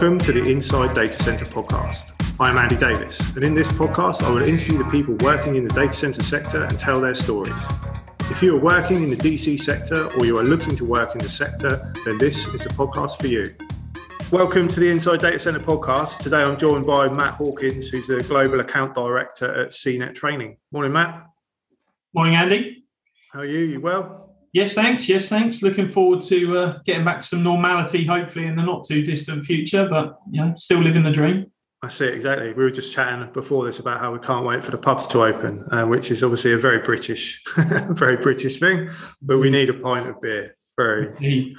Welcome to the Inside Data Center podcast. I'm Andy Davis, and in this podcast, I will interview the people working in the data center sector and tell their stories. If you are working in the DC sector or you are looking to work in the sector, then this is the podcast for you. Welcome to the Inside Data Center podcast. Today I'm joined by Matt Hawkins, who's the Global Account Director at CNET Training. Morning, Matt. Morning, Andy. How are you? You well? Yes, thanks. Yes, thanks. Looking forward to uh, getting back to some normality, hopefully in the not too distant future. But you know, still living the dream. I see it exactly. We were just chatting before this about how we can't wait for the pubs to open, uh, which is obviously a very British, very British thing. But we need a pint of beer. Very.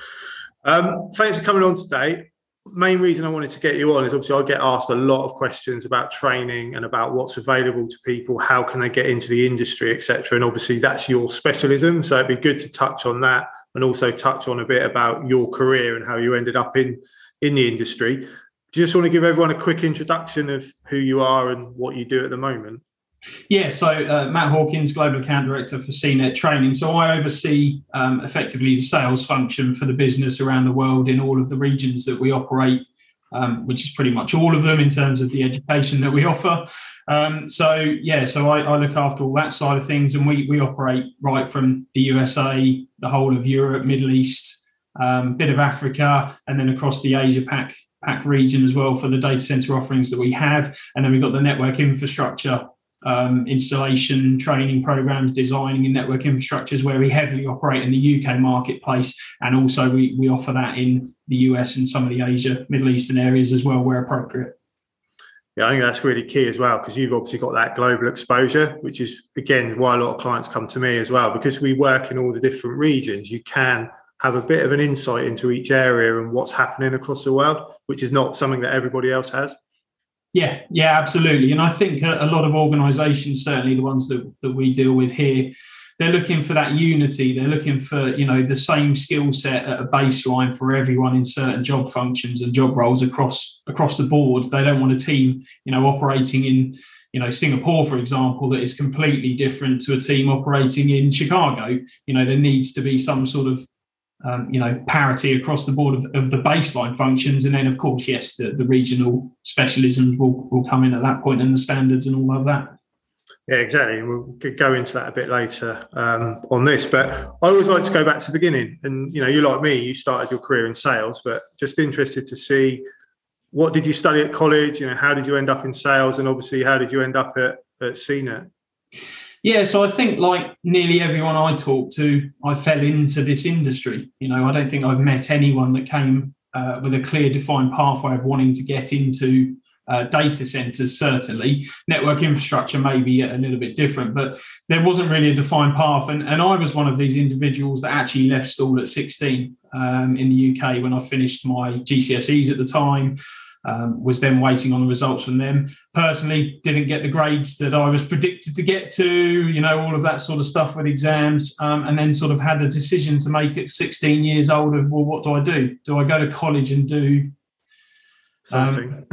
Um, thanks for coming on today main reason I wanted to get you on is obviously I get asked a lot of questions about training and about what's available to people, how can they get into the industry, etc. And obviously that's your specialism, so it'd be good to touch on that and also touch on a bit about your career and how you ended up in in the industry. Do you just want to give everyone a quick introduction of who you are and what you do at the moment? Yeah, so uh, Matt Hawkins, Global Account Director for CNET Training. So I oversee um, effectively the sales function for the business around the world in all of the regions that we operate, um, which is pretty much all of them in terms of the education that we offer. Um, so yeah, so I, I, look after all that side of things, and we we operate right from the USA, the whole of Europe, Middle East, um, bit of Africa, and then across the Asia Pac Pac region as well for the data center offerings that we have, and then we've got the network infrastructure um, installation, training programs, designing and network infrastructures where we heavily operate in the UK marketplace. And also we, we offer that in the US and some of the Asia, Middle Eastern areas as well, where appropriate. Yeah, I think that's really key as well because you've obviously got that global exposure, which is again why a lot of clients come to me as well. Because we work in all the different regions, you can have a bit of an insight into each area and what's happening across the world, which is not something that everybody else has. Yeah, yeah, absolutely. And I think a, a lot of organisations, certainly the ones that, that we deal with here, they're looking for that unity. They're looking for you know the same skill set at a baseline for everyone in certain job functions and job roles across across the board. They don't want a team you know operating in you know Singapore, for example, that is completely different to a team operating in Chicago. You know there needs to be some sort of um, you know, parity across the board of, of, the baseline functions. And then, of course, yes, the, the regional specialisms will, will come in at that point and the standards and all of that. Yeah, exactly. We'll go into that a bit later um, on this. But I always like to go back to the beginning. And, you know, you like me, you started your career in sales, but just interested to see what did you study at college? You know, how did you end up in sales? And obviously, how did you end up at, at CNET? Yeah, so I think like nearly everyone I talk to, I fell into this industry. You know, I don't think I've met anyone that came uh, with a clear, defined pathway of wanting to get into uh, data centers. Certainly, network infrastructure may be a little bit different, but there wasn't really a defined path. And, and I was one of these individuals that actually left school at 16 um, in the UK when I finished my GCSEs at the time. Um, was then waiting on the results from them. Personally, didn't get the grades that I was predicted to get to, you know, all of that sort of stuff with exams, um, and then sort of had a decision to make at 16 years old of, well, what do I do? Do I go to college and do um, something?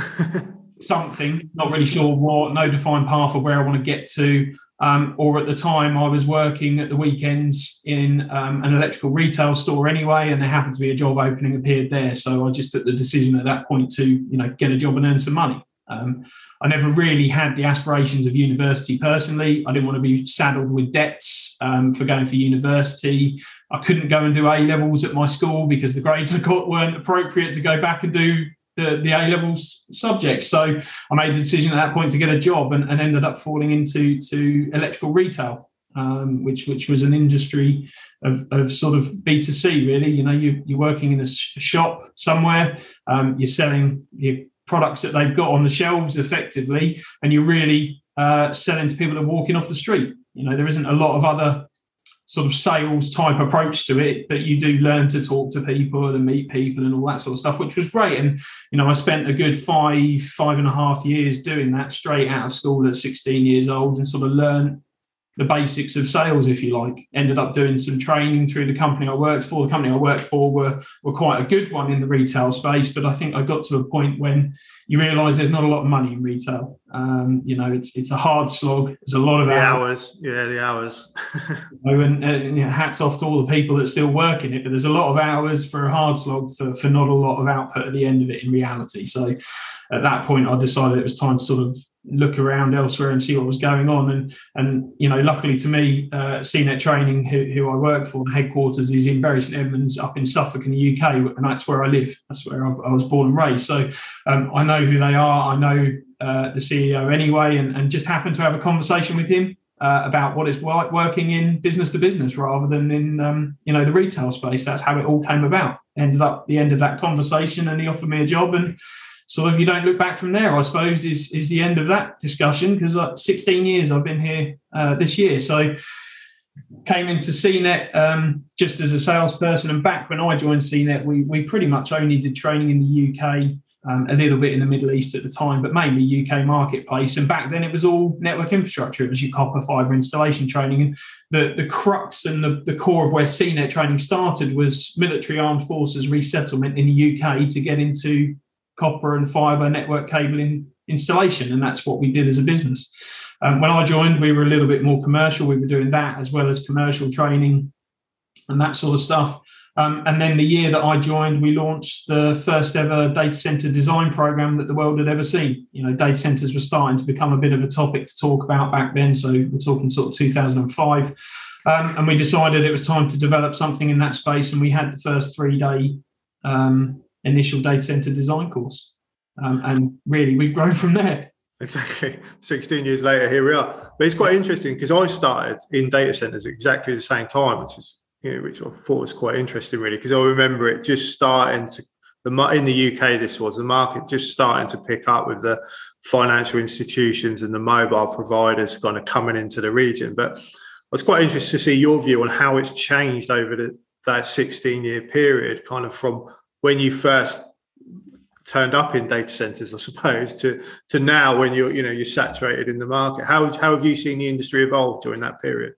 something, not really sure what, no defined path of where I want to get to. Um, or at the time, I was working at the weekends in um, an electrical retail store anyway, and there happened to be a job opening appeared there. So I just took the decision at that point to, you know, get a job and earn some money. Um, I never really had the aspirations of university personally. I didn't want to be saddled with debts um, for going for university. I couldn't go and do A levels at my school because the grades I got weren't appropriate to go back and do the, the A level subjects. So I made the decision at that point to get a job and, and ended up falling into to electrical retail, um, which which was an industry of, of sort of B two C really. You know, you, you're working in a shop somewhere, um, you're selling your products that they've got on the shelves effectively, and you're really uh, selling to people that are walking off the street. You know, there isn't a lot of other sort of sales type approach to it, but you do learn to talk to people and meet people and all that sort of stuff, which was great. And you know, I spent a good five, five and a half years doing that straight out of school at 16 years old, and sort of learned the basics of sales, if you like. Ended up doing some training through the company I worked for. The company I worked for were were quite a good one in the retail space, but I think I got to a point when you realise there's not a lot of money in retail. Um, you know, it's it's a hard slog. There's a lot of the hours. Yeah, the hours. you know, and, and you know, hats off to all the people that still work in it, but there's a lot of hours for a hard slog for for not a lot of output at the end of it in reality. So at that point, I decided it was time to sort of look around elsewhere and see what was going on. And and you know, luckily to me, uh, CNET Training, who, who I work for, the headquarters is in Bury St Edmunds, up in Suffolk in the UK, and that's where I live. That's where I've, i was born and raised. So um, I know who they are. I know uh, the CEO anyway, and, and just happened to have a conversation with him. Uh, about what it's like working in business to business rather than in um, you know the retail space. That's how it all came about. Ended up the end of that conversation, and he offered me a job, and sort of you don't look back from there, I suppose, is is the end of that discussion because uh, 16 years I've been here uh, this year. So came into CNET um, just as a salesperson, and back when I joined CNET, we we pretty much only did training in the UK. Um, a little bit in the Middle East at the time, but mainly UK marketplace. And back then, it was all network infrastructure. It was your copper fiber installation training. And the, the crux and the, the core of where CNET training started was military armed forces resettlement in the UK to get into copper and fiber network cabling installation, and that's what we did as a business. Um, when I joined, we were a little bit more commercial. We were doing that as well as commercial training and that sort of stuff. Um, and then the year that I joined, we launched the first ever data center design program that the world had ever seen. You know, data centers were starting to become a bit of a topic to talk about back then. So we're talking sort of 2005. Um, and we decided it was time to develop something in that space. And we had the first three day um, initial data center design course. Um, and really, we've grown from there. Exactly. 16 years later, here we are. But it's quite interesting because I started in data centers exactly the same time, which is, you know, which I thought was quite interesting, really, because I remember it just starting to, the in the UK, this was the market just starting to pick up with the financial institutions and the mobile providers kind of coming into the region. But I was quite interested to see your view on how it's changed over the, that 16 year period, kind of from when you first turned up in data centers, I suppose, to to now when you're you know you're saturated in the market. How how have you seen the industry evolve during that period?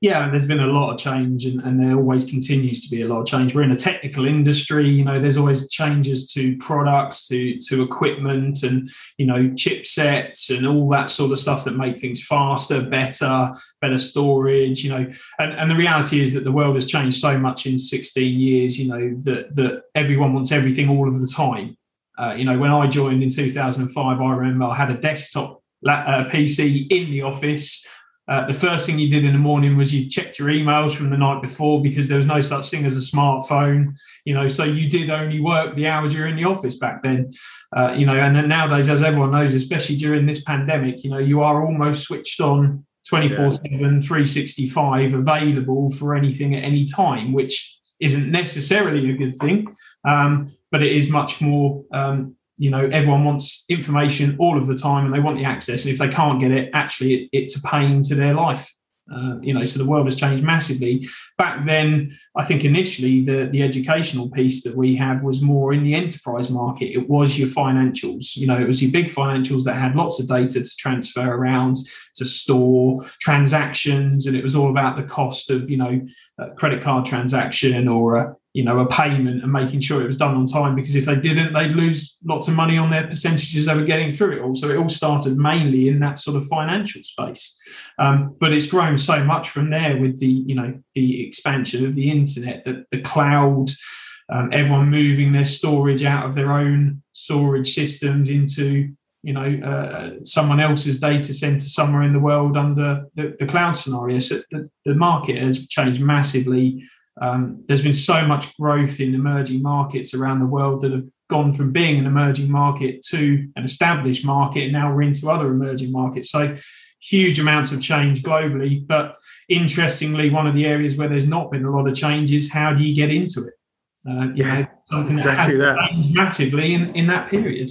Yeah, and there's been a lot of change, and, and there always continues to be a lot of change. We're in a technical industry, you know. There's always changes to products, to to equipment, and you know chipsets and all that sort of stuff that make things faster, better, better storage. You know, and and the reality is that the world has changed so much in 16 years. You know that that everyone wants everything all of the time. Uh, you know, when I joined in 2005, I remember I had a desktop uh, PC in the office uh, the first thing you did in the morning was you checked your emails from the night before because there was no such thing as a smartphone, you know. So you did only work the hours you're in the office back then, uh, you know. And then nowadays, as everyone knows, especially during this pandemic, you know, you are almost switched on 24 7, 365, available for anything at any time, which isn't necessarily a good thing, um, but it is much more um, you know everyone wants information all of the time and they want the access and if they can't get it actually it, it's a pain to their life uh, you know, so the world has changed massively. Back then, I think initially the, the educational piece that we have was more in the enterprise market. It was your financials. You know, it was your big financials that had lots of data to transfer around, to store transactions, and it was all about the cost of, you know, a credit card transaction or a you know, a payment and making sure it was done on time because if they didn't, they'd lose lots of money on their percentages they were getting through it all. So it all started mainly in that sort of financial space. Um, but it's grown so much from there with the, you know, the expansion of the internet, the, the cloud, um, everyone moving their storage out of their own storage systems into you know uh, someone else's data center somewhere in the world under the, the cloud scenario so the, the market has changed massively um, there's been so much growth in emerging markets around the world that have gone from being an emerging market to an established market, and now we're into other emerging markets. So, huge amounts of change globally. But interestingly, one of the areas where there's not been a lot of change is how do you get into it? Uh, you know, something exactly that, that. massively in, in that period.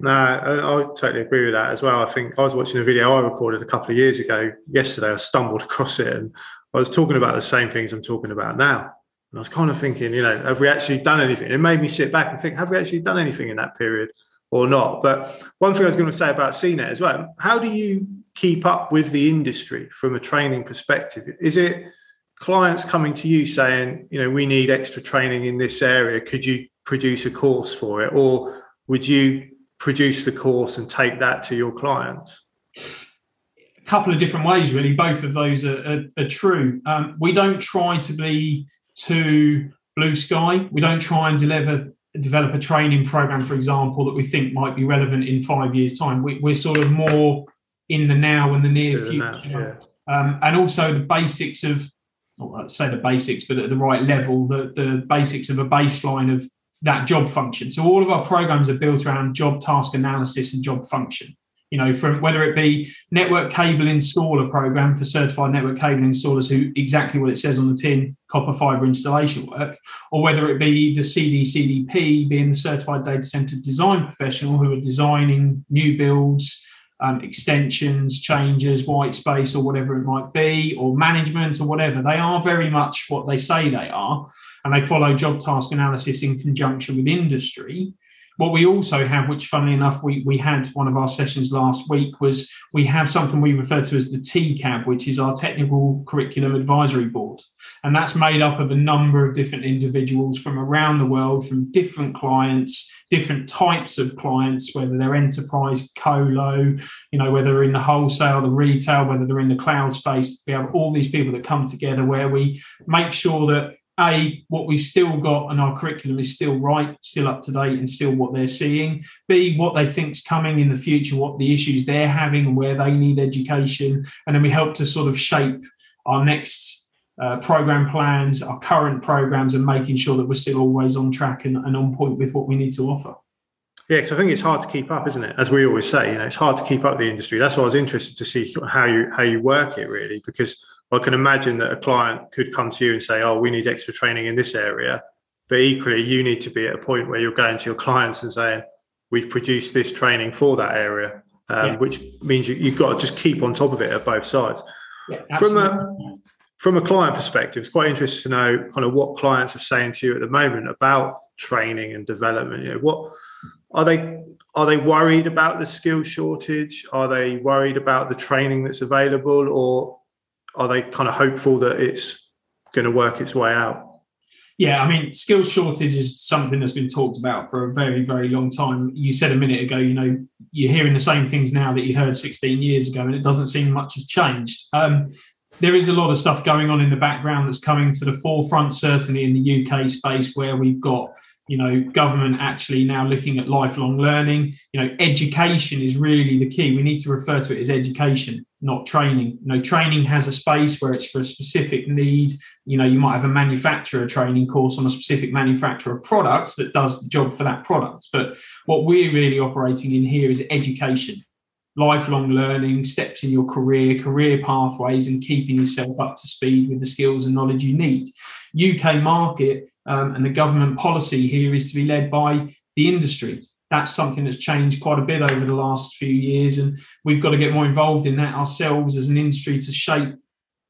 No, I, I, totally agree with that as well. I think I was watching a video I recorded a couple of years ago. Yesterday, I stumbled across it, and I was talking about the same things I'm talking about now. And I was kind of thinking, you know, have we actually done anything? It made me sit back and think, have we actually done anything in that period? or not. But one thing I was going to say about CNET as well, how do you keep up with the industry from a training perspective? Is it clients coming to you saying, you know, we need extra training in this area, could you produce a course for it? Or would you produce the course and take that to your clients? A couple of different ways, really. Both of those are, are, are true. Um, we don't try to be too blue sky. We don't try and deliver develop a training program, for example, that we think might be relevant in five years' time. We, are sort of more in the now and the near future, yeah. um, and also the basics of, well, say the basics, but at the right level, the the basics of a baseline of that job function. So all of our programs are built around job task analysis and job function you know, from whether it be network cable installer program for certified network cable installers who exactly what it says on the tin, copper fiber installation work, or whether it be the CDCDP being the certified data center design professional who are designing new builds, um, extensions, changes, white space, or whatever it might be, or management or whatever. They are very much what they say they are, and they follow job task analysis in conjunction with industry. What we also have, which funnily enough, we, we had one of our sessions last week, was we have something we refer to as the TCAB, which is our Technical Curriculum Advisory Board. And that's made up of a number of different individuals from around the world, from different clients, different types of clients, whether they're enterprise, colo, you know, whether they're in the wholesale, the retail, whether they're in the cloud space. We have all these people that come together where we make sure that a what we've still got and our curriculum is still right still up to date and still what they're seeing b what they think's coming in the future what the issues they're having and where they need education and then we help to sort of shape our next uh, program plans our current programs and making sure that we're still always on track and, and on point with what we need to offer yeah, because I think it's hard to keep up, isn't it? As we always say, you know, it's hard to keep up the industry. That's why I was interested to see how you how you work it really, because I can imagine that a client could come to you and say, "Oh, we need extra training in this area," but equally, you need to be at a point where you're going to your clients and saying, "We've produced this training for that area," um, yeah. which means you, have got to just keep on top of it at both sides. Yeah, from a from a client perspective, it's quite interesting to know kind of what clients are saying to you at the moment about training and development. You know, what are they are they worried about the skill shortage? Are they worried about the training that's available, or are they kind of hopeful that it's going to work its way out? Yeah, I mean, skills shortage is something that's been talked about for a very, very long time. You said a minute ago, you know, you're hearing the same things now that you heard 16 years ago, and it doesn't seem much has changed. Um, there is a lot of stuff going on in the background that's coming to the forefront, certainly in the UK space, where we've got you know government actually now looking at lifelong learning. You know education is really the key. We need to refer to it as education not training. You know training has a space where it's for a specific need. You know you might have a manufacturer training course on a specific manufacturer of products that does the job for that product. But what we're really operating in here is education lifelong learning steps in your career career pathways and keeping yourself up to speed with the skills and knowledge you need uk market um, and the government policy here is to be led by the industry. That's something that's changed quite a bit over the last few years, and we've got to get more involved in that ourselves as an industry to shape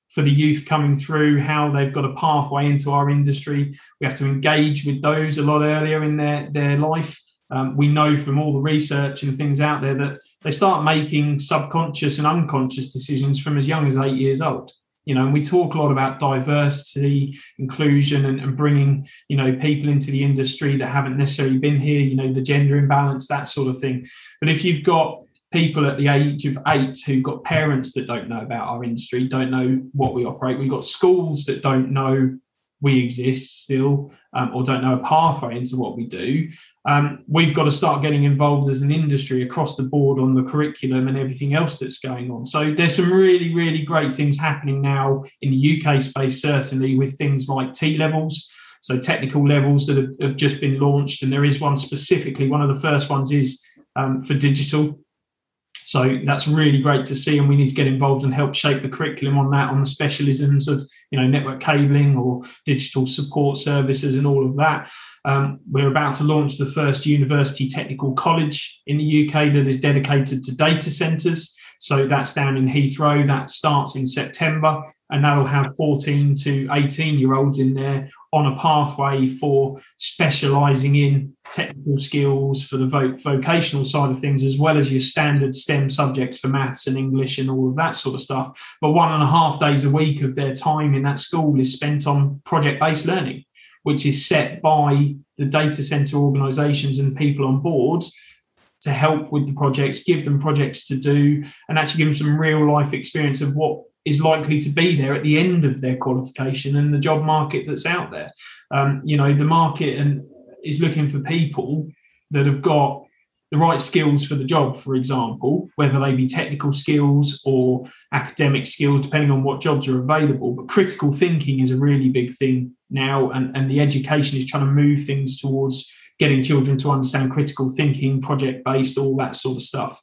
for the youth coming through how they've got a pathway into our industry. We have to engage with those a lot earlier in their their life. Um, we know from all the research and things out there that they start making subconscious and unconscious decisions from as young as eight years old you know and we talk a lot about diversity inclusion and, and, bringing you know people into the industry that haven't necessarily been here you know the gender imbalance that sort of thing. But if you've got people at the age of eight who've got parents that don't know about our industry don't know what we operate we've got schools that don't know we exist still um, or don't know a pathway into what we do um, we've got to start getting involved as an industry across the board on the curriculum and everything else that's going on. So there's some really really great things happening now in the uk space certainly with things like t levels so technical levels that have, have just been launched and there is one specifically one of the first ones is um, for digital so that's really great to see, and we need to get involved and help shape the curriculum on that, on the specialisms of you know network cabling or digital support services and all of that. Um, we're about to launch the first university technical college in the UK that is dedicated to data centres. So that's down in Heathrow. That starts in September, and that'll have 14 to 18 year olds in there on a pathway for specializing in technical skills for the vo- vocational side of things, as well as your standard STEM subjects for maths and English and all of that sort of stuff. But one and a half days a week of their time in that school is spent on project based learning, which is set by the data center organizations and people on board to help with the projects, give them projects to do, and actually give them some real life experience of what is likely to be there at the end of their qualification and the job market that's out there. Um, you know, the market and is looking for people that have got the right skills for the job, for example, whether they be technical skills or academic skills, depending on what jobs are available. But critical thinking is a really big thing now, and, and the education is trying to move things towards getting children to understand critical thinking, project based, all that sort of stuff.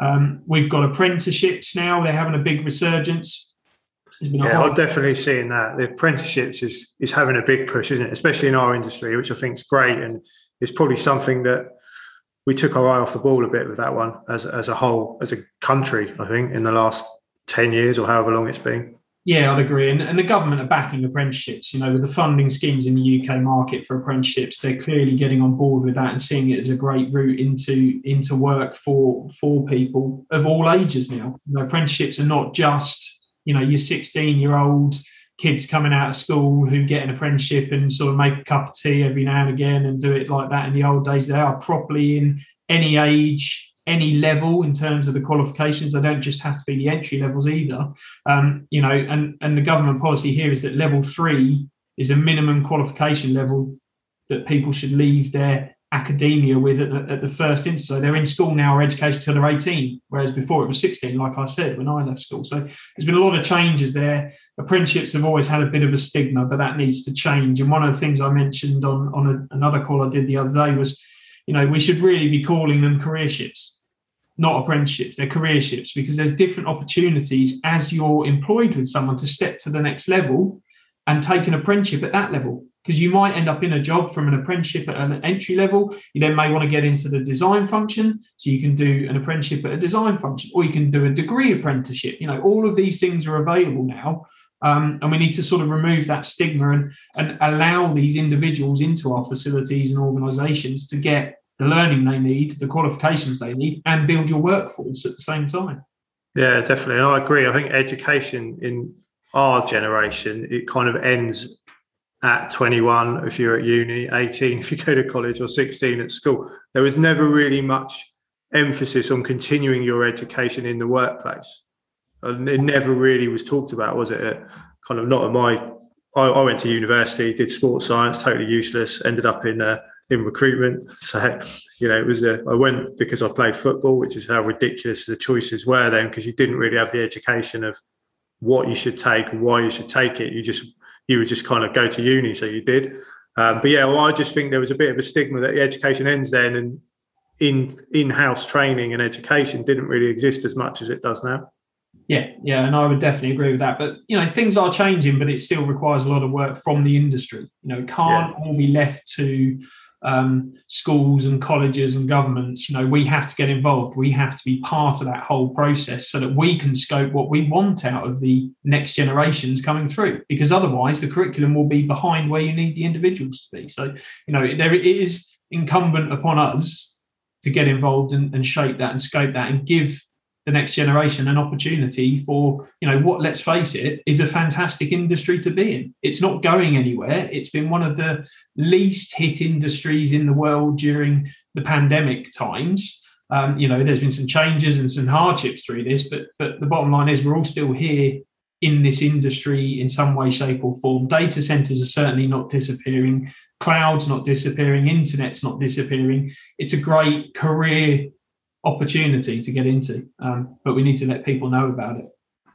Um, we've got apprenticeships now; they're having a big resurgence. Yeah, I'm definitely seeing that. The apprenticeships is is having a big push, isn't it? Especially in our industry, which I think is great, and it's probably something that we took our eye off the ball a bit with that one as as a whole, as a country. I think in the last ten years or however long it's been. Yeah, I'd agree. And, and the government are backing apprenticeships. You know, with the funding schemes in the UK market for apprenticeships, they're clearly getting on board with that and seeing it as a great route into into work for for people of all ages now. You know, apprenticeships are not just you know your 16 year old kids coming out of school who get an apprenticeship and sort of make a cup of tea every now and again and do it like that in the old days. They are properly in any age any level in terms of the qualifications. They don't just have to be the entry levels either. Um, you know, and and the government policy here is that level three is a minimum qualification level that people should leave their academia with at the, at the first instance. So they're in school now or education till they're 18, whereas before it was 16, like I said, when I left school. So there's been a lot of changes there. Apprenticeships have always had a bit of a stigma, but that needs to change. And one of the things I mentioned on, on a, another call I did the other day was, you know, we should really be calling them careerships not apprenticeships, they're careerships because there's different opportunities as you're employed with someone to step to the next level and take an apprenticeship at that level. Because you might end up in a job from an apprenticeship at an entry level. You then may want to get into the design function. So you can do an apprenticeship at a design function, or you can do a degree apprenticeship. You know, all of these things are available now. Um, and we need to sort of remove that stigma and, and allow these individuals into our facilities and organizations to get the learning they need, the qualifications they need, and build your workforce at the same time. Yeah, definitely. And I agree. I think education in our generation, it kind of ends at 21 if you're at uni, 18 if you go to college, or 16 at school. There was never really much emphasis on continuing your education in the workplace. And it never really was talked about, was it? Kind of not at my. I, I went to university, did sports science, totally useless. Ended up in uh, in recruitment. So, you know, it was a, I went because I played football, which is how ridiculous the choices were then, because you didn't really have the education of what you should take why you should take it. You just, you would just kind of go to uni. So you did. Um, but yeah, well, I just think there was a bit of a stigma that the education ends then and in in-house training and education didn't really exist as much as it does now. Yeah, yeah, and I would definitely agree with that. But you know, things are changing, but it still requires a lot of work from the industry. You know, it can't yeah. all be left to um, schools and colleges and governments, you know, we have to get involved. We have to be part of that whole process so that we can scope what we want out of the next generations coming through. Because otherwise, the curriculum will be behind where you need the individuals to be. So, you know, there is incumbent upon us to get involved and, and shape that and scope that and give the next generation an opportunity for you know what let's face it is a fantastic industry to be in. It's not going anywhere. It's been one of the least hit industries in the world during the pandemic times. Um, you know there's been some changes and some hardships through this but but the bottom line is we're all still here in this industry in some way shape or form. Data centers are certainly not disappearing. Clouds not disappearing. Internet's not disappearing. It's a great career opportunity to get into. Um, but we need to let people know about it.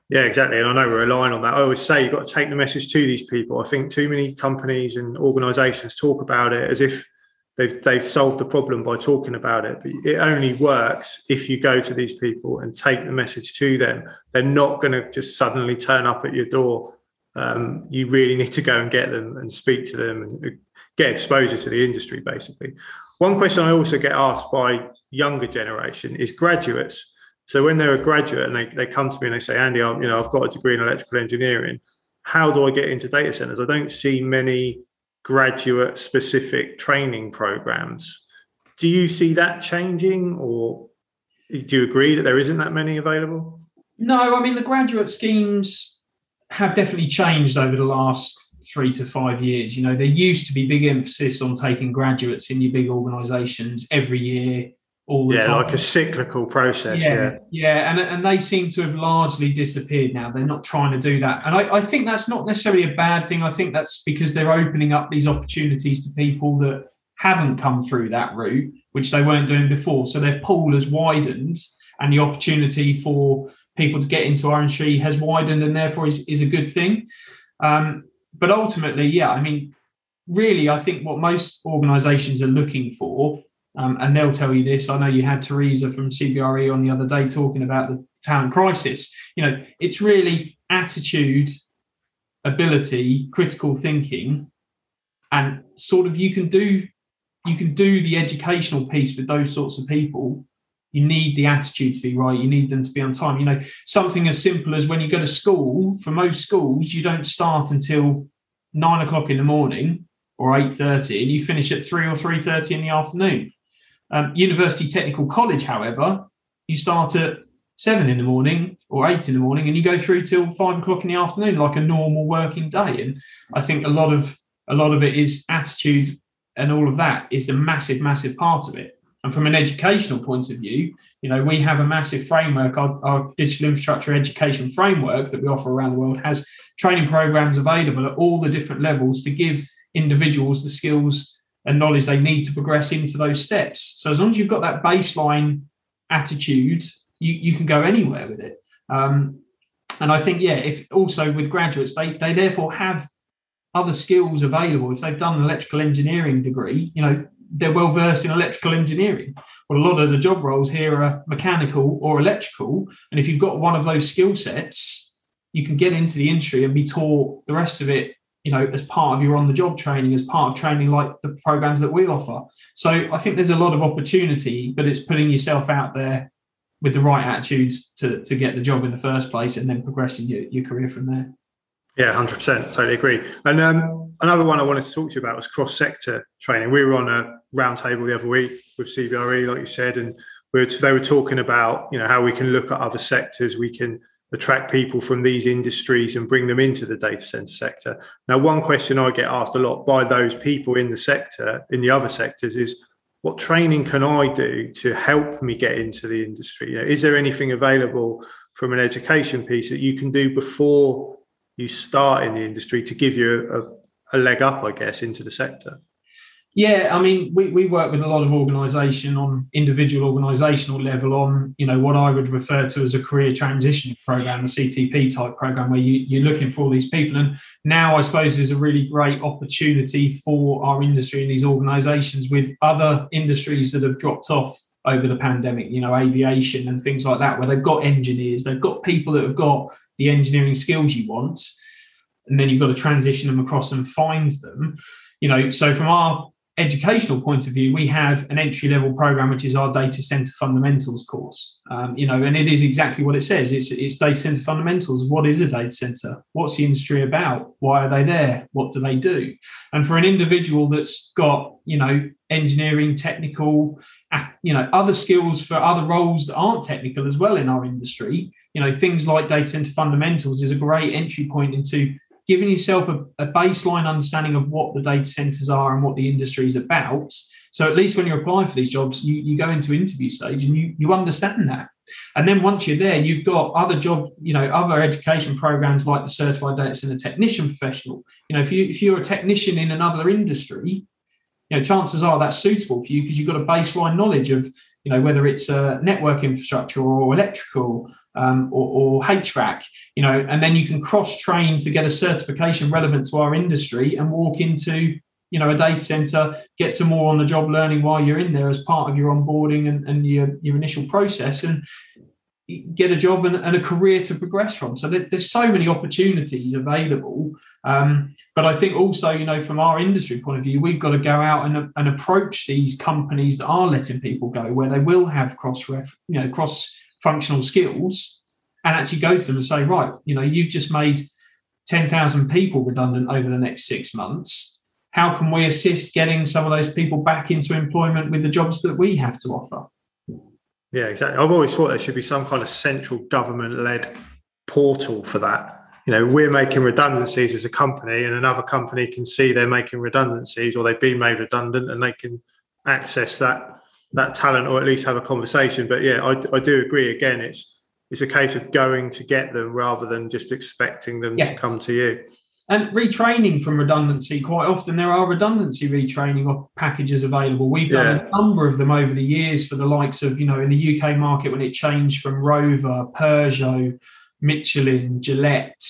Yeah, exactly. And I know we're relying on that. I always say you've got to take the message to these people. I think too many companies and organizations talk about it as if they've they've solved the problem by talking about it. But it only works if you go to these people and take the message to them. They're not going to just suddenly turn up at your door. Um, you really need to go and get them and speak to them and get exposure to the industry, basically. One question I also get asked by younger generation is graduates. So when they're a graduate and they, they come to me and they say, Andy, I'm, you know, I've got a degree in electrical engineering. How do I get into data centers? I don't see many graduate specific training programs. Do you see that changing or do you agree that there isn't that many available? No, I mean, the graduate schemes have definitely changed over the last three to five years. You know, there used to be big emphasis on taking graduates in your big organizations every year all the yeah, time. like a cyclical process. Yeah, yeah, yeah, and and they seem to have largely disappeared now. They're not trying to do that, and I, I think that's not necessarily a bad thing. I think that's because they're opening up these opportunities to people that haven't come through that route, which they weren't doing before. So their pool has widened, and the opportunity for people to get into our industry has widened, and therefore is, is a good thing. Um, but ultimately, yeah, I mean, really, I think what most organisations are looking for um, and they'll tell you this. I know you had Teresa from CBRE on the other day talking about the talent crisis. You know, it's really attitude, ability, critical thinking, and sort of you can do you can do the educational piece with those sorts of people. You need the attitude to be right. You need them to be on time. You know, something as simple as when you go to school. For most schools, you don't start until nine o'clock in the morning or eight thirty, and you finish at three or three thirty in the afternoon um, University Technical College, however, you start at seven in the morning or eight in the morning and you go through till five o'clock in the afternoon, like a normal working day. And I think a lot of a lot of it is attitude and all of that is a massive, massive part of it. And from an educational point of view, you know, we have a massive framework. Our, our, digital infrastructure education framework that we offer around the world has training programs available at all the different levels to give individuals the skills and knowledge they need to progress into those steps. So as long as you've got that baseline attitude, you, you can go anywhere with it. Um, and I think, yeah, if also with graduates, they they therefore have other skills available. If they've done an electrical engineering degree, you know, they're well versed in electrical engineering. Well, a lot of the job roles here are mechanical or electrical. And if you've got one of those skill sets, you can get into the industry and be taught the rest of it you know, as part of your on the job training, as part of training like the programs that we offer. So I think there's a lot of opportunity, but it's putting yourself out there with the right attitudes to, to get the job in the first place and then progressing your, your career from there. Yeah, 100%. Totally agree. And um, another one I wanted to talk to you about was cross sector training. We were on a roundtable the other week with CBRE, like you said, and we were, they were talking about, you know, how we can look at other sectors. We can attract people from these industries and bring them into the data center sector. Now, one question I get asked a lot by those people in the sector, in the other sectors, is what training can I do to help me get into the industry? You know, is there anything available from an education piece that you can do before you start in the industry to give you a, a leg up, I guess, into the sector? Yeah, I mean, we, we work with a lot of organisation on individual organisational level on, you know, what I would refer to as a career transition program, a CTP type program, where you, you're looking for all these people. And now I suppose there's a really great opportunity for our industry and these organisations with other industries that have dropped off over the pandemic, you know, aviation and things like that, where they've got engineers, they've got people that have got the engineering skills you want, and then you've got to transition them across and find them. You know, so from our educational point of view, we have an entry level program, which is our data center fundamentals course. Um, you know, and it is exactly what it says. It's, it's data center fundamentals. What is a data center? What's the industry about? Why are they there? What do they do? And for an individual that's got, you know, engineering, technical, you know, other skills for other roles that aren't technical as well in our industry, you know, things like data center fundamentals is a great entry point into giving yourself a, a, baseline understanding of what the data centers are and what the industry is about. So at least when you're applying for these jobs, you, you go into interview stage and you, you understand that. And then once you're there, you've got other job, you know, other education programs like the certified data center technician professional. You know, if you if you're a technician in another industry, you know, chances are that's suitable for you because you've got a baseline knowledge of, you know, whether it's a network infrastructure or electrical um, or, or, HVAC, you know, and then you can cross train to get a certification relevant to our industry and walk into, you know, a data center, get some more on the job learning while you're in there as part of your onboarding and, and your, your initial process. And get a job and, and a career to progress from. So there, there's so many opportunities available. Um, but I think also, you know, from our industry point of view, we've got to go out and, and approach these companies that are letting people go where they will have cross ref, you know, cross functional skills and actually go to them and say, right, you know, you've just made 10,000 people redundant over the next six months. how can we assist getting some of those people back into employment with the jobs that we have to offer? Yeah, exactly. I've always thought there should be some kind of central government led portal for that. You know, we're making redundancies as a company, and another company can see they're making redundancies or they've been made redundant and they can access that that talent or at least have a conversation. But yeah, I, I do agree. Again, it's it's a case of going to get them rather than just expecting them yeah. to come to you. And retraining from redundancy, quite often there are redundancy retraining packages available. We've done yeah. a number of them over the years for the likes of, you know, in the UK market when it changed from Rover, Peugeot, Michelin, Gillette,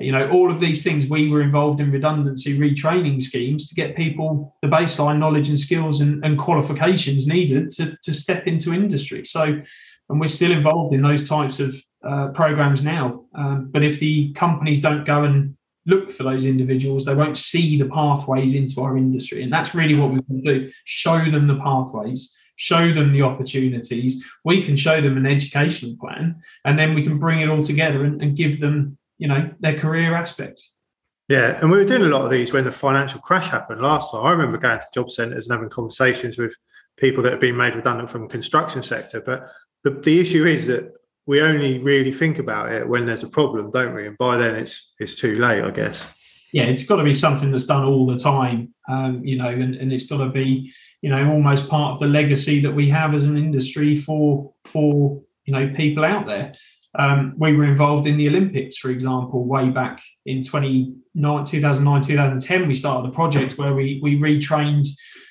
you know, all of these things, we were involved in redundancy retraining schemes to get people the baseline knowledge and skills and, and qualifications needed to, to step into industry. So, and we're still involved in those types of uh, programs now. Um, but if the companies don't go and look for those individuals, they won't see the pathways into our industry. And that's really what we can do show them the pathways, show them the opportunities. We can show them an educational plan, and then we can bring it all together and, and give them, you know, their career aspects. Yeah, and we were doing a lot of these when the financial crash happened last time. I remember going to job centres and having conversations with people that have been made redundant from the construction sector. But the, the issue is that we only really think about it when there's a problem, don't we? And by then it's it's too late, I guess. Yeah, it's got to be something that's done all the time, um, you know, and, and it's got to be, you know, almost part of the legacy that we have as an industry for for you know people out there. Um, we were involved in the Olympics, for example, way back in 2009, 2009, 2010. We started a project where we we retrained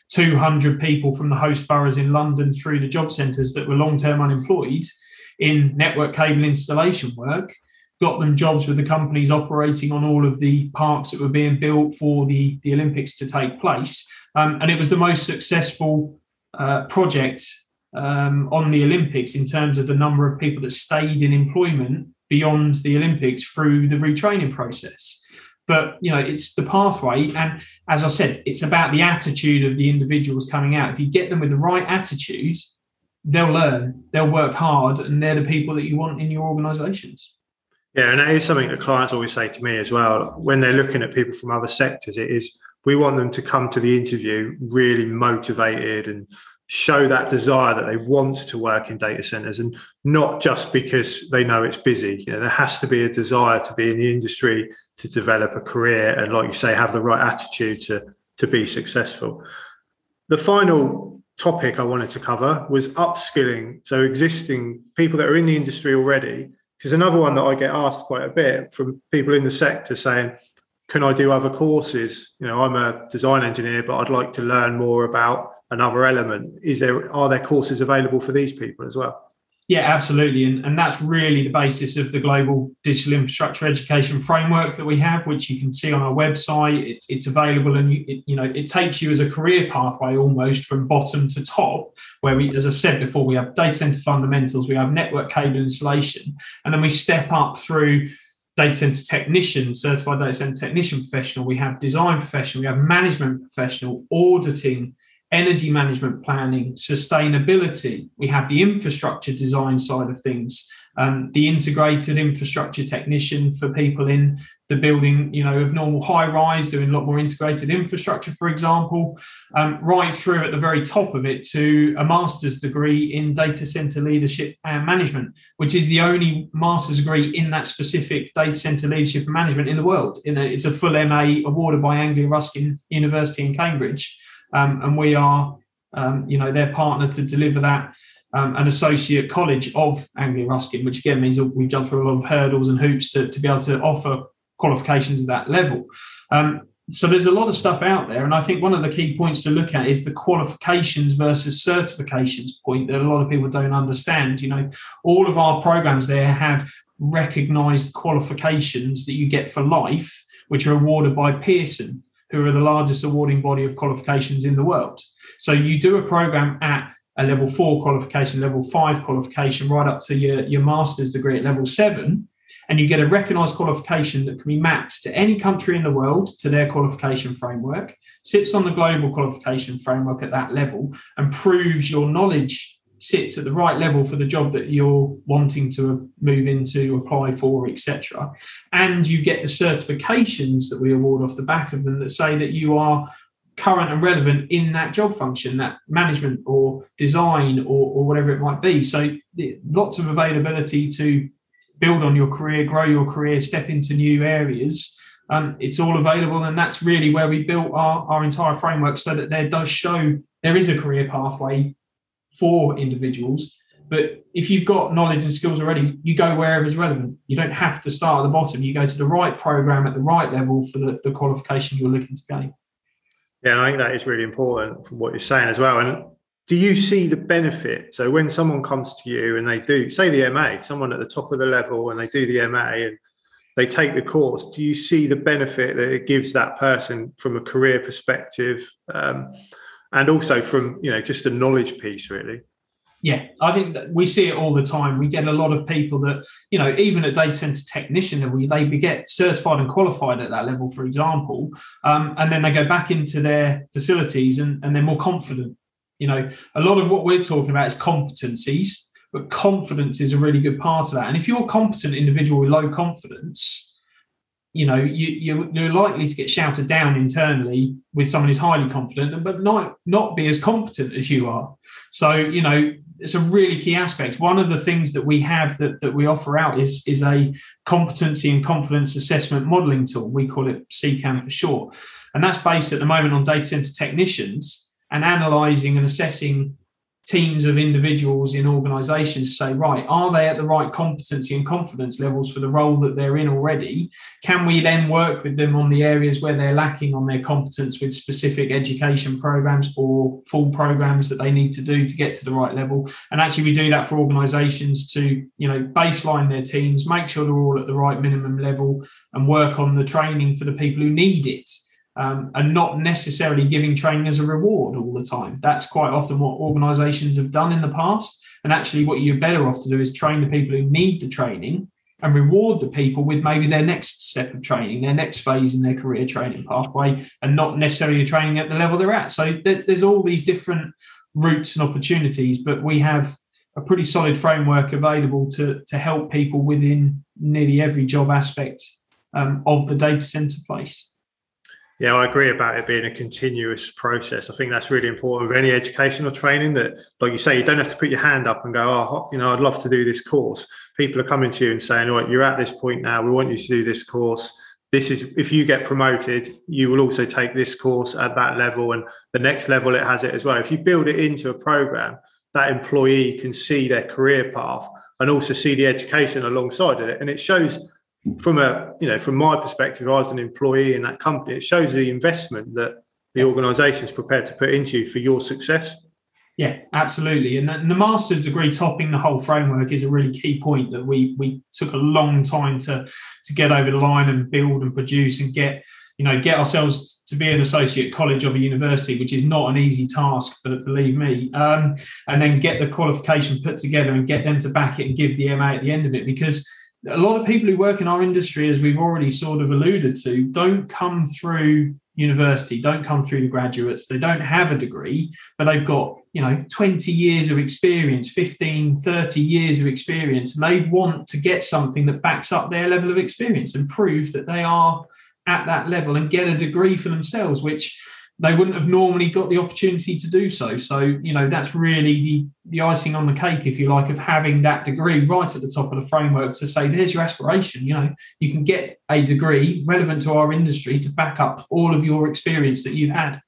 200 people from the host boroughs in London through the job centres that were long term unemployed in network cable installation work, got them jobs with the companies operating on all of the parks that were being built for the, the Olympics to take place. Um, and it was the most successful uh, project um, on the Olympics in terms of the number of people that stayed in employment beyond the Olympics through the retraining process. But you know, it's the pathway, and as I said, it's about the attitude of the individuals coming out. If you get them with the right attitude, they'll learn, they'll work hard, and they're the people that you want in your organisations. Yeah, and that is something that clients always say to me as well. When they're looking at people from other sectors, it is we want them to come to the interview really motivated and show that desire that they want to work in data centers and not just because they know it's busy. You know, there has to be a desire to be in the industry, to develop a career, and like you say, have the right attitude to to be successful. The final topic I wanted to cover was upskilling. So existing people that are in the industry already. Is another one that I get asked quite a bit from people in the sector saying, can I do other courses? You know, I'm a design engineer, but I'd like to learn more about another element. Is there are there courses available for these people as well? Yeah, absolutely. And, and that's really the basis of the global digital infrastructure education framework that we have, which you can see on our website. It's, it's available and you, it, you know, it takes you as a career pathway almost from bottom to top, where we, as I've said before, we have data center fundamentals, we have network cable installation, and then we step up through data center technician, certified data center technician professional, we have design professional, we have management professional, auditing, energy management planning, sustainability. We have the infrastructure design side of things, um, the integrated infrastructure technician for people in the building, you know, of normal high rise, doing a lot more integrated infrastructure, for example, um, right through at the very top of it to a master's degree in data center leadership and management, which is the only master's degree in that specific data center leadership and management in the world. it's a full MA awarded by Anglia Ruskin University in Cambridge um, and we are, um, you know, their partner to deliver that. Um, an associate college of Anglia Ruskin, which again means that we've jumped through a lot of hurdles and hoops to, to be able to offer qualifications at that level. Um, so there's a lot of stuff out there, and I think one of the key points to look at is the qualifications versus certifications point that a lot of people don't understand. You know, all of our programs there have recognized qualifications that you get for life, which are awarded by Pearson who are the largest awarding body of qualifications in the world. So you do a program at a level four qualification, level five qualification, right up to your, your master's degree at level seven, and you get a recognized qualification that can be mapped to any country in the world to their qualification framework, sits on the global qualification framework at that level, and proves your knowledge sits at the right level for the job that you're wanting to move into, apply for, etc. And you get the certifications that we award off the back of them that say that you are current and relevant in that job function, that management or design or, or whatever it might be. So lots of availability to build on your career, grow your career, step into new areas. Um, it's all available, and that's really where we built our, our entire framework so that there does show there is a career pathway for individuals. But if you've got knowledge and skills already, you go wherever is relevant. You don't have to start at the bottom. You go to the right program at the right level for the, the qualification you're looking to gain. Yeah, and I think that is really important from what you're saying as well. And do you see the benefit? So when someone comes to you and they do, say the MA, someone at the top of the level, and they do the MA and they take the course, do you see the benefit that it gives that person from a career perspective, um, and also from you know just a knowledge piece, really? Yeah, I think we see it all the time. We get a lot of people that, you know, even at data center technician level, they get certified and qualified at that level, for example, um, and then they go back into their facilities and, and they're more confident. You know, a lot of what we're talking about is competencies, but confidence is a really good part of that. And if you're a competent individual with low confidence, you know you, you're likely to get shouted down internally with someone who's highly confident but not not be as competent as you are. So you know it's a really key aspect. One of the things that we have that, that we offer out is is a competency and confidence assessment modeling tool. We call it CCAM for short. And that's based at the moment on data center technicians and analyzing and assessing teams of individuals in organizations say, right, are they at the right competency and confidence levels for the role that they're in already? Can we then work with them on the areas where they're lacking on their competence with specific education programs or full programs that they need to do to get to the right level? And actually, we do that for organizations to, you know, baseline their teams, make sure they're all at the right minimum level and work on the training for the people who need it um, and not necessarily giving training as a reward all the time. That's quite often what organizations have done in the past. And actually, what you're better off to do is train the people who need the training and reward the people with maybe their next step of training, their next phase in their career training pathway, and not necessarily training at the level they're at. So there's all these different routes and opportunities, but we have a pretty solid framework available to, to help people within nearly every job aspect um, of the data center place. Yeah, I agree about it being a continuous process. I think that's really important with any educational training that, like you say, you don't have to put your hand up and go, oh, you know, I'd love to do this course. People are coming to you and saying, all right, you're at this point now. We want you to do this course. This is, if you get promoted, you will also take this course at that level and the next level it has it as well. If you build it into a program, that employee can see their career path and also see the education alongside it. And it shows from a you know from my perspective as an employee in that company. It shows the investment that the organization is prepared to put into you for your success. Yeah absolutely. And the, and the, master's degree topping the whole framework is a really key point that we we took a long time to to get over the line and build and produce and get you know get ourselves to be an associate college of a university which is not an easy task but believe me um, and then get the qualification put together and get them to back it and give the ma at the end of it. Because a lot of people who work in our industry, as we've already sort of alluded to, don't come through university, don't come through the graduates. They don't have a degree, but they've got, you know, 20 years of experience, 15, 30 years of experience. And they want to get something that backs up their level of experience and prove that they are at that level and get a degree for themselves, which they wouldn't have normally got the opportunity to do so. So, you know, that's really the, the icing on the cake, if you like, of having that degree right at the top of the framework to say, there's your aspiration. You know, you can get a degree relevant to our industry to back up all of your experience that you've had.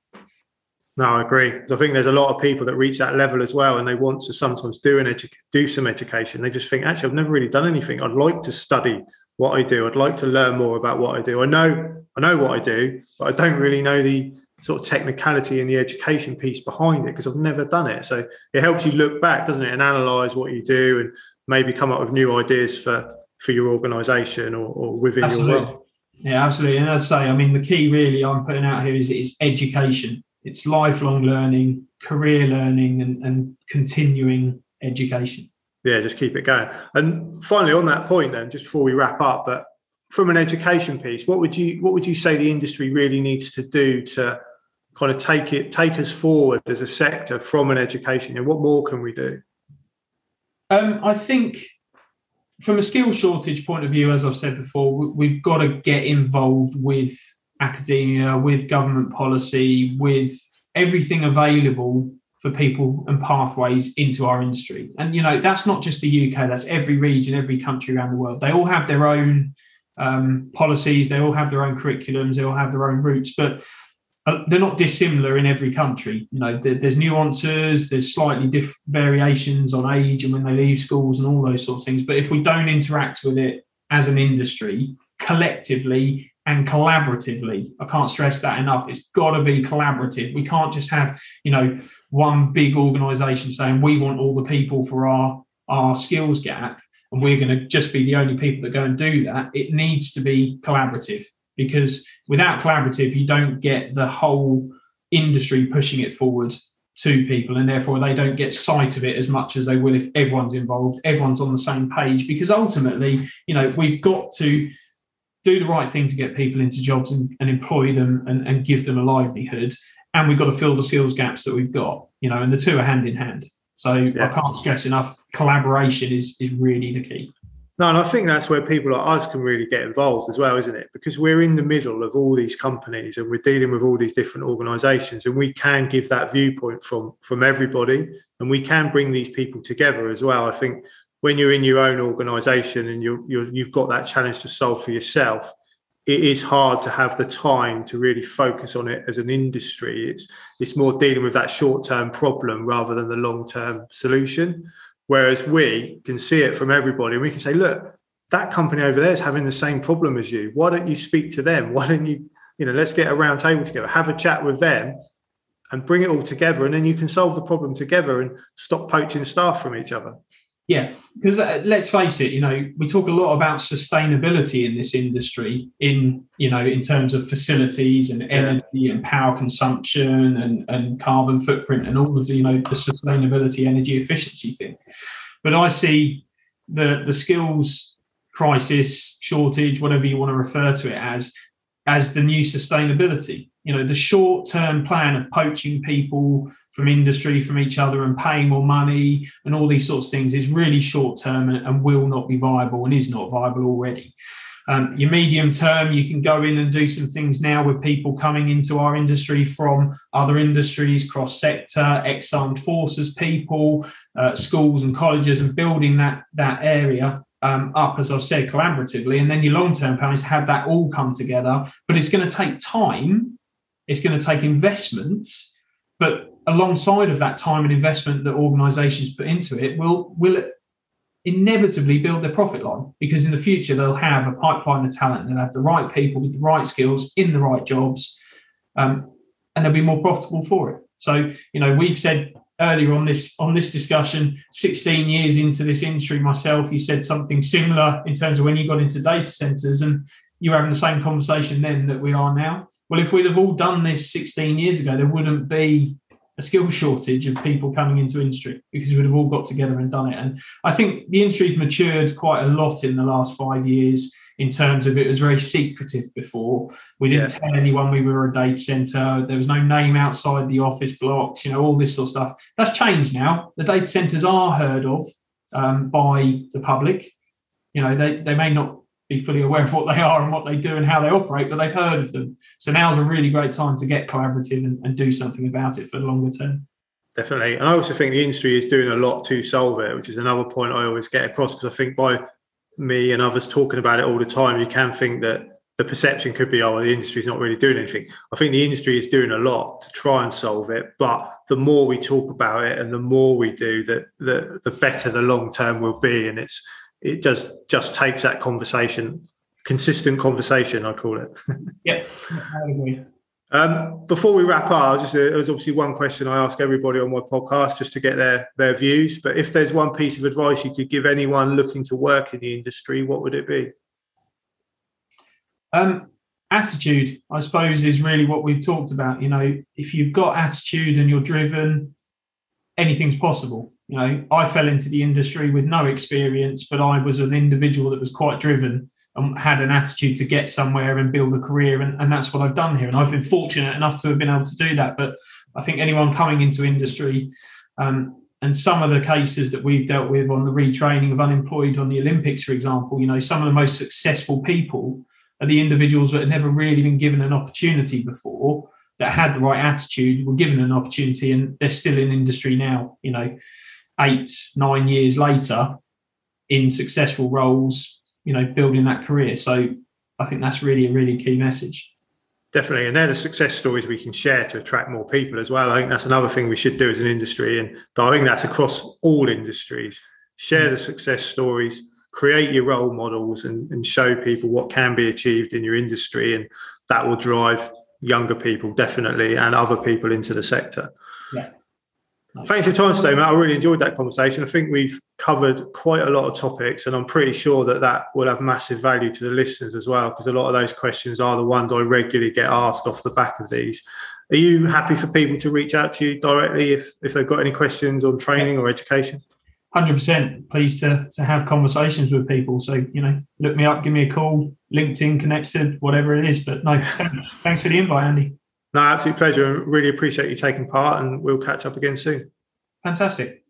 No, I agree. I think there's a lot of people that reach that level as well, and they want to sometimes do an edu- do some education. They just think, actually, I've never really done anything. I'd like to study what I do. I'd like to learn more about what I do. I know I know what I do, but I don't really know the sort of technicality and the education piece behind it because I've never done it. So it helps you look back, doesn't it, and analyze what you do and maybe come up with new ideas for for your organization or, or within absolutely. your role. Yeah, absolutely. And as I say, I mean, the key really I'm putting out here is, is education. It's lifelong learning, career learning, and, and continuing education. Yeah, just keep it going. And finally, on that point, then, just before we wrap up, but from an education piece, what would you what would you say the industry really needs to do to kind of take it take us forward as a sector from an education and what more can we do um, i think from a skill shortage point of view as i've said before we've got to get involved with academia, with government policy, with everything available for people and pathways into our industry. And you know, that's not just the UK, that's every region, every country around the world. They all have their own um, policies, they all have their own curriculums, they all have their own routes, but uh, they're not dissimilar in every country. You know, there, there's nuances, there's slightly diff variations on age and when they leave schools and all those sorts of things. But if we don't interact with it as an industry collectively and collaboratively, I can't stress that enough. It's got to be collaborative. We can't just have, you know, one big organization saying we want all the people for our our skills gap and we're going to just be the only people that go and do that. It needs to be collaborative because without collaborative, you don't get the whole industry pushing it forward to people, and therefore they don't get sight of it as much as they will if everyone's involved, everyone's on the same page. Because ultimately, you know, we've got to do the right thing to get people into jobs and, and employ them and, and give them a livelihood. And we've got to fill the skills gaps that we've got, you know, and the two are hand in hand. So yeah. I can't stress enough collaboration is is really the key. No, and I think that's where people like us can really get involved as well, isn't it? Because we're in the middle of all these companies and we're dealing with all these different organisations, and we can give that viewpoint from from everybody, and we can bring these people together as well. I think when you're in your own organisation and you're, you're you've got that challenge to solve for yourself, it is hard to have the time to really focus on it as an industry. It's it's more dealing with that short term problem rather than the long term solution. Whereas we can see it from everybody and we can say, look, that company over there is having the same problem as you. Why don't you speak to them? Why don't you, you know, let's get a round table together, have a chat with them and bring it all together. And then you can solve the problem together and stop poaching staff from each other. Yeah, because uh, let's face it, you know, we talk a lot about sustainability in this industry, in you know, in terms of facilities and energy yeah. and power consumption and, and carbon footprint and all of the you know the sustainability, energy efficiency thing. But I see the the skills crisis, shortage, whatever you want to refer to it as, as the new sustainability. You know, the short term plan of poaching people from industry, from each other, and paying more money and all these sorts of things is really short term and, and, will not be viable and is not viable already. Um, your medium term, you can go in and do some things now with people coming into our industry from other industries, cross sector, ex armed forces people, uh, schools and colleges, and building that that area um, up, as I've said, collaboratively. And then your long term plan is to have that all come together. But it's going to take time. It's going to take investments, but alongside of that time and investment that organizations put into it will will inevitably build their profit line because in the future they'll have a pipeline of talent. They'll have the right people with the right skills in the right jobs um, and they'll be more profitable for it. So you know we've said earlier on this on this discussion 16 years into this industry myself you said something similar in terms of when you got into data centers and you were having the same conversation then that we are now. Well if we'd have all done this 16 years ago there wouldn't be a skill shortage of people coming into industry because we'd have all got together and done it. And I think the industry's matured quite a lot in the last five years in terms of it was very secretive before. We didn't yeah. tell anyone we were a data center. There was no name outside the office blocks, you know, all this sort of stuff. That's changed now. The data centers are heard of um, by the public. You know, they, they may not be fully aware of what they are and what they do and how they operate, but they've heard of them. So now's a really great time to get collaborative and, and do something about it for the longer term. Definitely. And I also think the industry is doing a lot to solve it, which is another point I always get across because I think by me and others talking about it all the time, you can think that the perception could be, oh, well, the industry is not really doing anything. I think the industry is doing a lot to try and solve it, but the more we talk about it and the more we do, that the, the better the long term will be. And it's it just just takes that conversation, consistent conversation, I call it. yeah, I agree. Um, before we wrap up, just, uh, there's obviously one question I ask everybody on my podcast just to get their their views. But if there's one piece of advice you could give anyone looking to work in the industry, what would it be? Um, attitude, I suppose, is really what we've talked about. You know, if you've got attitude and you're driven, anything's possible. You know, I fell into the industry with no experience, but I was an individual that was quite driven and had an attitude to get somewhere and build a career. And, and that's what I've done here. And I've been fortunate enough to have been able to do that. But I think anyone coming into industry, um, and some of the cases that we've dealt with on the retraining of unemployed on the Olympics, for example, you know, some of the most successful people are the individuals that have never really been given an opportunity before that had the right attitude were given an opportunity and they're still in industry now you know eight nine years later in successful roles you know building that career. So i think that's really a really key message. Definitely. And they're the success stories we can share to attract more people as well. I think that's another thing we should do as an industry and i think that's across all industries. Share the success stories create your role models and, and show people what can be achieved in your industry and that will drive younger people definitely and other people into the sector yeah Thanks for your time today, Matt. I really enjoyed that conversation. I think we've covered quite a lot of topics, and I'm pretty sure that that will have massive value to the listeners as well, because a lot of those questions are the ones I regularly get asked off the back of these. Are you happy for people to reach out to you directly if, if they've got any questions on training or education? hundred percent pleased to to have conversations with people. So you know, look me up, give me a call, LinkedIn connected, whatever it is. But no, thanks, thanks for the invite, Andy. No, absolute pleasure. Really appreciate you taking part, and we'll catch up again soon. Fantastic.